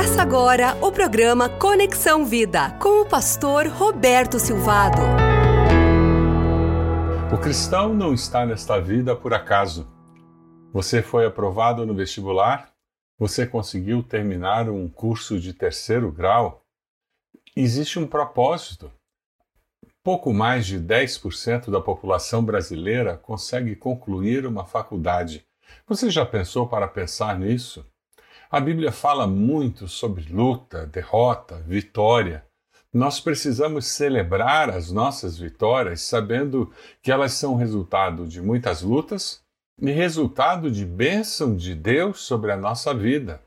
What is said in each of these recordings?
Começa agora o programa Conexão Vida com o pastor Roberto Silvado. O cristão não está nesta vida por acaso. Você foi aprovado no vestibular? Você conseguiu terminar um curso de terceiro grau? Existe um propósito. Pouco mais de 10% da população brasileira consegue concluir uma faculdade. Você já pensou para pensar nisso? A Bíblia fala muito sobre luta, derrota, vitória. Nós precisamos celebrar as nossas vitórias sabendo que elas são resultado de muitas lutas e resultado de bênção de Deus sobre a nossa vida.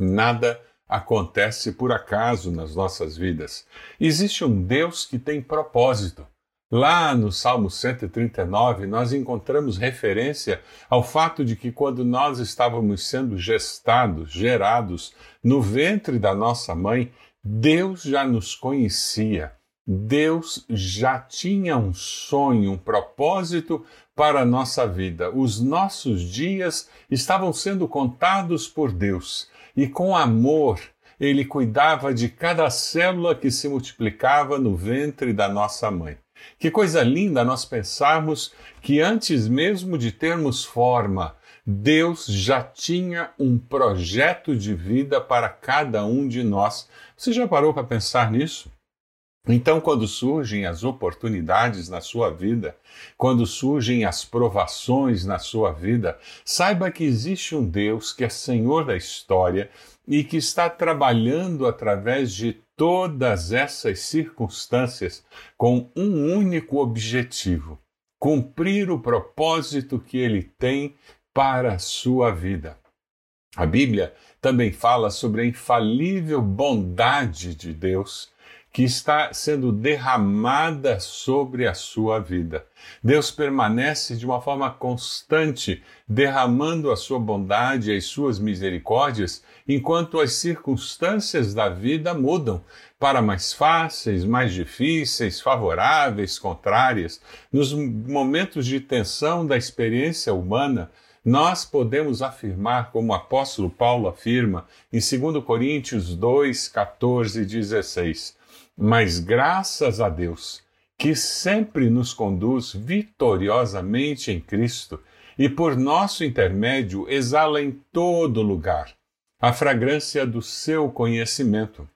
Nada acontece por acaso nas nossas vidas. Existe um Deus que tem propósito. Lá no Salmo 139, nós encontramos referência ao fato de que quando nós estávamos sendo gestados, gerados no ventre da nossa mãe, Deus já nos conhecia. Deus já tinha um sonho, um propósito para a nossa vida. Os nossos dias estavam sendo contados por Deus e com amor ele cuidava de cada célula que se multiplicava no ventre da nossa mãe. Que coisa linda nós pensarmos que antes mesmo de termos forma, Deus já tinha um projeto de vida para cada um de nós. Você já parou para pensar nisso? Então, quando surgem as oportunidades na sua vida, quando surgem as provações na sua vida, saiba que existe um Deus que é Senhor da história e que está trabalhando através de todas essas circunstâncias com um único objetivo: cumprir o propósito que ele tem para a sua vida. A Bíblia também fala sobre a infalível bondade de Deus que está sendo derramada sobre a sua vida. Deus permanece de uma forma constante, derramando a sua bondade e as suas misericórdias, enquanto as circunstâncias da vida mudam para mais fáceis, mais difíceis, favoráveis, contrárias. Nos momentos de tensão da experiência humana, nós podemos afirmar, como o apóstolo Paulo afirma em 2 Coríntios 2, 14 e 16, mas graças a Deus, que sempre nos conduz vitoriosamente em Cristo e por nosso intermédio exala em todo lugar a fragrância do seu conhecimento.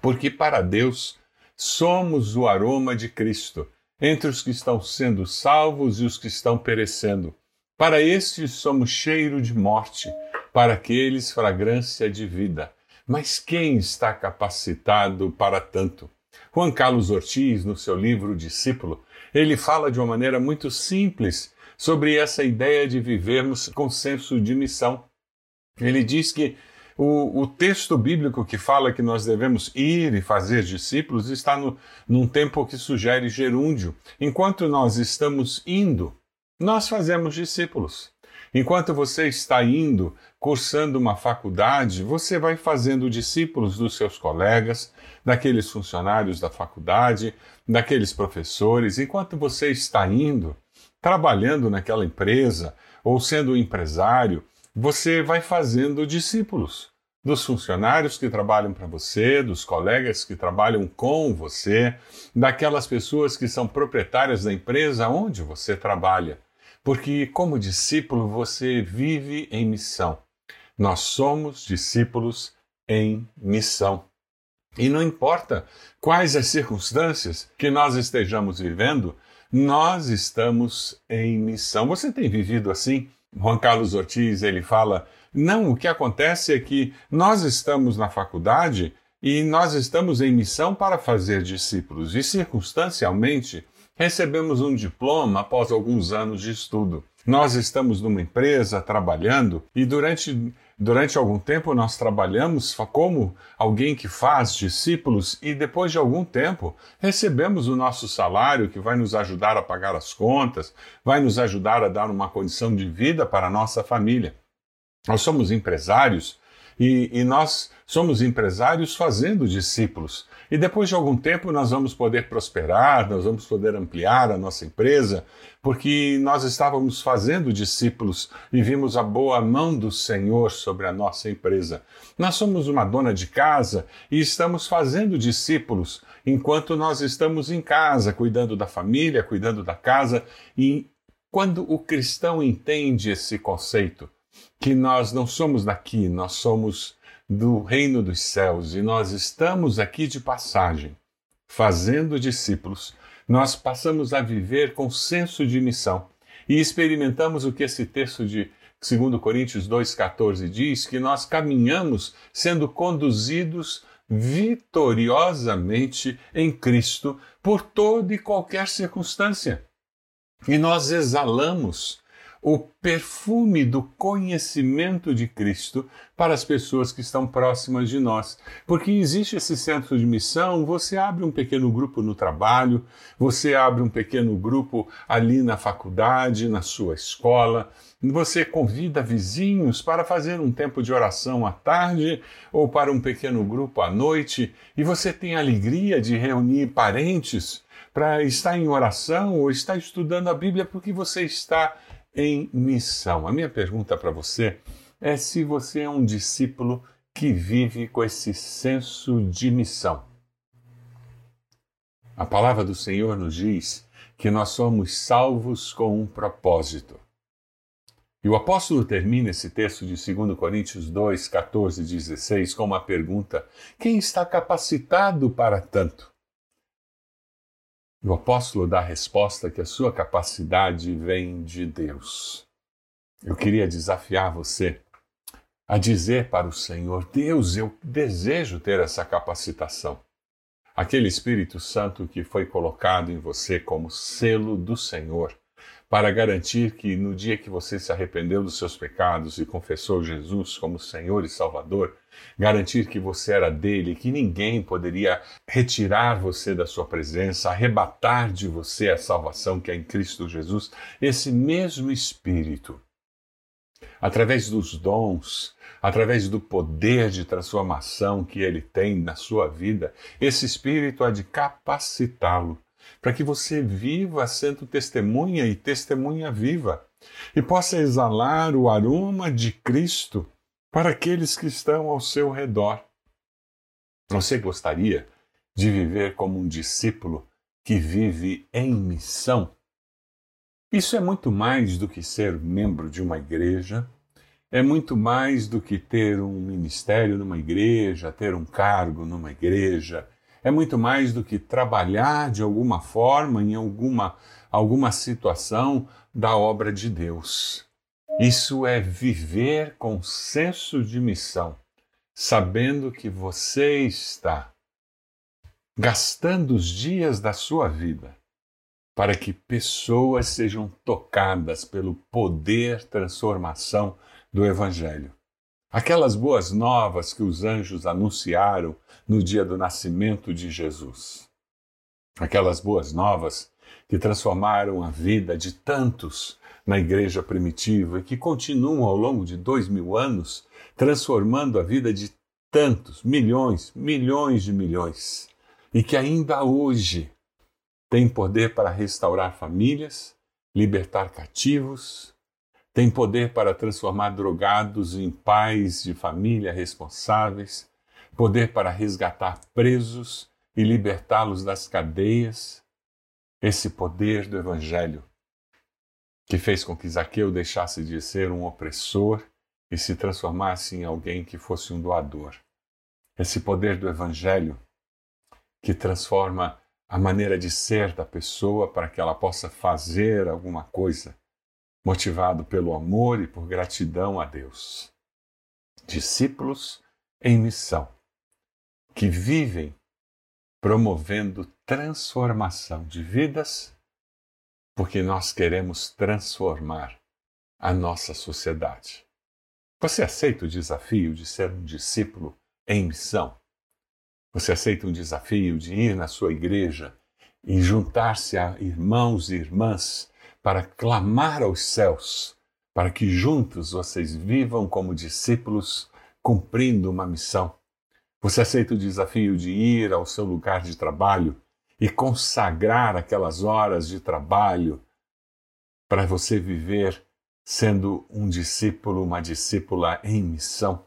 Porque para Deus somos o aroma de Cristo entre os que estão sendo salvos e os que estão perecendo. Para estes somos cheiro de morte, para aqueles fragrância de vida. Mas quem está capacitado para tanto? Juan Carlos Ortiz, no seu livro Discípulo, ele fala de uma maneira muito simples sobre essa ideia de vivermos com senso de missão. Ele diz que o, o, texto bíblico que fala que nós devemos ir e fazer discípulos está no, num tempo que sugere gerúndio. Enquanto nós estamos indo, nós fazemos discípulos. Enquanto você está indo, cursando uma faculdade, você vai fazendo discípulos dos seus colegas, daqueles funcionários da faculdade, daqueles professores. Enquanto você está indo, trabalhando naquela empresa ou sendo empresário, você vai fazendo discípulos dos funcionários que trabalham para você, dos colegas que trabalham com você, daquelas pessoas que são proprietárias da empresa onde você trabalha. Porque, como discípulo, você vive em missão. Nós somos discípulos em missão. E não importa quais as circunstâncias que nós estejamos vivendo, nós estamos em missão. Você tem vivido assim? Juan Carlos Ortiz, ele fala: "Não, o que acontece é que nós estamos na faculdade e nós estamos em missão para fazer discípulos e circunstancialmente recebemos um diploma após alguns anos de estudo. Nós estamos numa empresa trabalhando e durante, durante algum tempo nós trabalhamos como alguém que faz discípulos e depois de algum tempo recebemos o nosso salário que vai nos ajudar a pagar as contas, vai nos ajudar a dar uma condição de vida para a nossa família. Nós somos empresários E, e, nós somos empresários fazendo discípulos. E depois de algum tempo nós vamos poder prosperar, nós vamos poder ampliar a nossa empresa, porque nós estávamos fazendo discípulos e vimos a boa mão do Senhor sobre a nossa empresa. Nós somos uma dona de casa e estamos fazendo discípulos enquanto nós estamos em casa, cuidando da família, cuidando da casa. E quando o cristão entende esse conceito, que nós não somos daqui, nós somos do reino dos céus e nós estamos aqui de passagem, fazendo discípulos, nós passamos a viver com senso de missão e experimentamos o que esse texto de 2 Coríntios 2,14 diz: que nós caminhamos sendo conduzidos vitoriosamente em Cristo por toda e qualquer circunstância. E nós exalamos o perfume do conhecimento de Cristo para as pessoas que estão próximas de nós. Porque existe esse centro de missão, você abre um pequeno grupo no trabalho, você abre um pequeno grupo ali na faculdade, na sua escola, você convida vizinhos para fazer um tempo de oração à tarde ou para um pequeno grupo à noite, e você tem a alegria de reunir parentes para estar em oração ou estar estudando a Bíblia porque você está em missão. A minha pergunta para você é se você é um discípulo que vive com esse senso de missão. A palavra do Senhor nos diz que nós somos salvos com um propósito. E o apóstolo termina esse texto de 2 Coríntios 2, 14 e 16 com uma pergunta: Quem está capacitado para tanto? O apóstolo dá a resposta que a sua capacidade vem de Deus. Eu queria desafiar você a dizer para o Senhor: Deus, eu desejo ter essa capacitação. Aquele Espírito Santo que foi colocado em você como selo do Senhor para garantir que no dia que você se arrependeu dos seus pecados e confessou Jesus como Senhor e Salvador, garantir que você era dele, que ninguém poderia retirar você da sua presença, arrebatar de você a salvação que é em Cristo Jesus, esse mesmo Espírito, através dos dons, através do poder de transformação que ele tem na sua vida, esse Espírito há de capacitá-lo para que você viva sendo testemunha e testemunha viva, e possa exalar o aroma de Cristo para aqueles que estão ao seu redor. Você gostaria de viver como um discípulo que vive em missão? Isso é muito mais do que ser membro de uma igreja, é muito mais do que ter um ministério numa igreja, ter um cargo numa igreja, é muito mais do que trabalhar de alguma forma em alguma, alguma situação da obra de Deus. Isso é viver com senso de missão, sabendo que você está gastando os dias da sua vida para que pessoas sejam tocadas pelo poder transformação do Evangelho. Aquelas boas novas que os anjos anunciaram no dia do nascimento de Jesus. Aquelas boas novas que transformaram a vida de tantos na igreja primitiva e que continuam ao longo de dois mil anos transformando a vida de tantos, milhões, milhões de milhões, e que ainda hoje têm poder para restaurar famílias, libertar cativos, tem poder para transformar drogados em pais de família responsáveis, poder para resgatar presos e libertá-los das cadeias. Esse poder do Evangelho que fez com que Zaqueu deixasse de ser um opressor e se transformasse em alguém que fosse um doador. Esse poder do Evangelho que transforma a maneira de ser da pessoa para que ela possa fazer alguma coisa motivado pelo amor e por gratidão a Deus. Discípulos em missão, que vivem promovendo transformação de vidas, porque nós queremos transformar a nossa sociedade. Você aceita o desafio de ser um discípulo em missão? Você aceita um desafio de ir na sua igreja e juntar-se a irmãos e irmãs para clamar aos céus, para que juntos vocês vivam como discípulos cumprindo uma missão. Você aceita o desafio de ir ao seu lugar de trabalho e consagrar aquelas horas de trabalho para você viver sendo um discípulo, uma discípula em missão.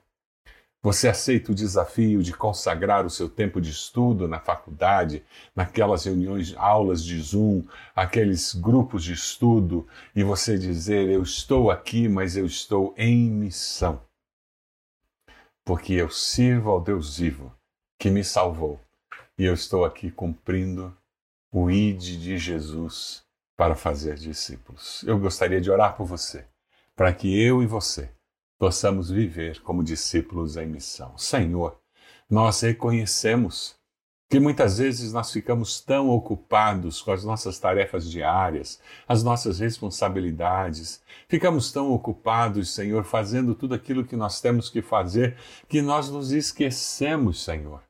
Você aceita o desafio de consagrar o seu tempo de estudo na faculdade, naquelas reuniões, aulas de Zoom, aqueles grupos de estudo, e você dizer: Eu estou aqui, mas eu estou em missão. Porque eu sirvo ao Deus vivo que me salvou, e eu estou aqui cumprindo o ID de Jesus para fazer discípulos. Eu gostaria de orar por você, para que eu e você possamos viver como discípulos em missão. Senhor, nós reconhecemos que muitas vezes nós ficamos tão ocupados com as nossas tarefas diárias, as nossas responsabilidades, ficamos tão ocupados, Senhor, fazendo tudo aquilo que nós temos que fazer, que nós nos esquecemos, Senhor,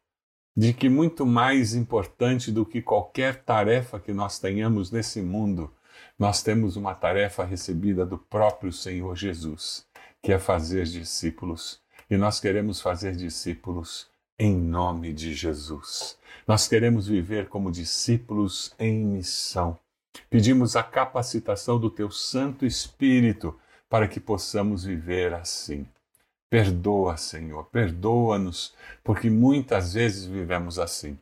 de que muito mais importante do que qualquer tarefa que nós tenhamos nesse mundo, nós temos uma tarefa recebida do próprio Senhor Jesus que é fazer discípulos. E nós queremos fazer discípulos em nome de Jesus. Nós queremos viver como discípulos em missão. Pedimos a capacitação do Teu Santo Espírito para que possamos viver assim. Perdoa, Senhor, perdoa-nos, porque muitas vezes vivemos assim.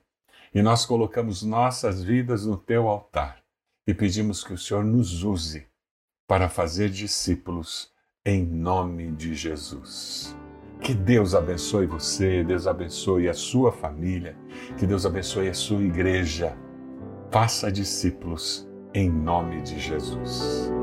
E nós colocamos nossas vidas no Teu altar e pedimos que o Senhor nos use para fazer discípulos em nome de Jesus. Que Deus abençoe você, Deus abençoe a sua família, que Deus abençoe a sua igreja. Faça discípulos em nome de Jesus.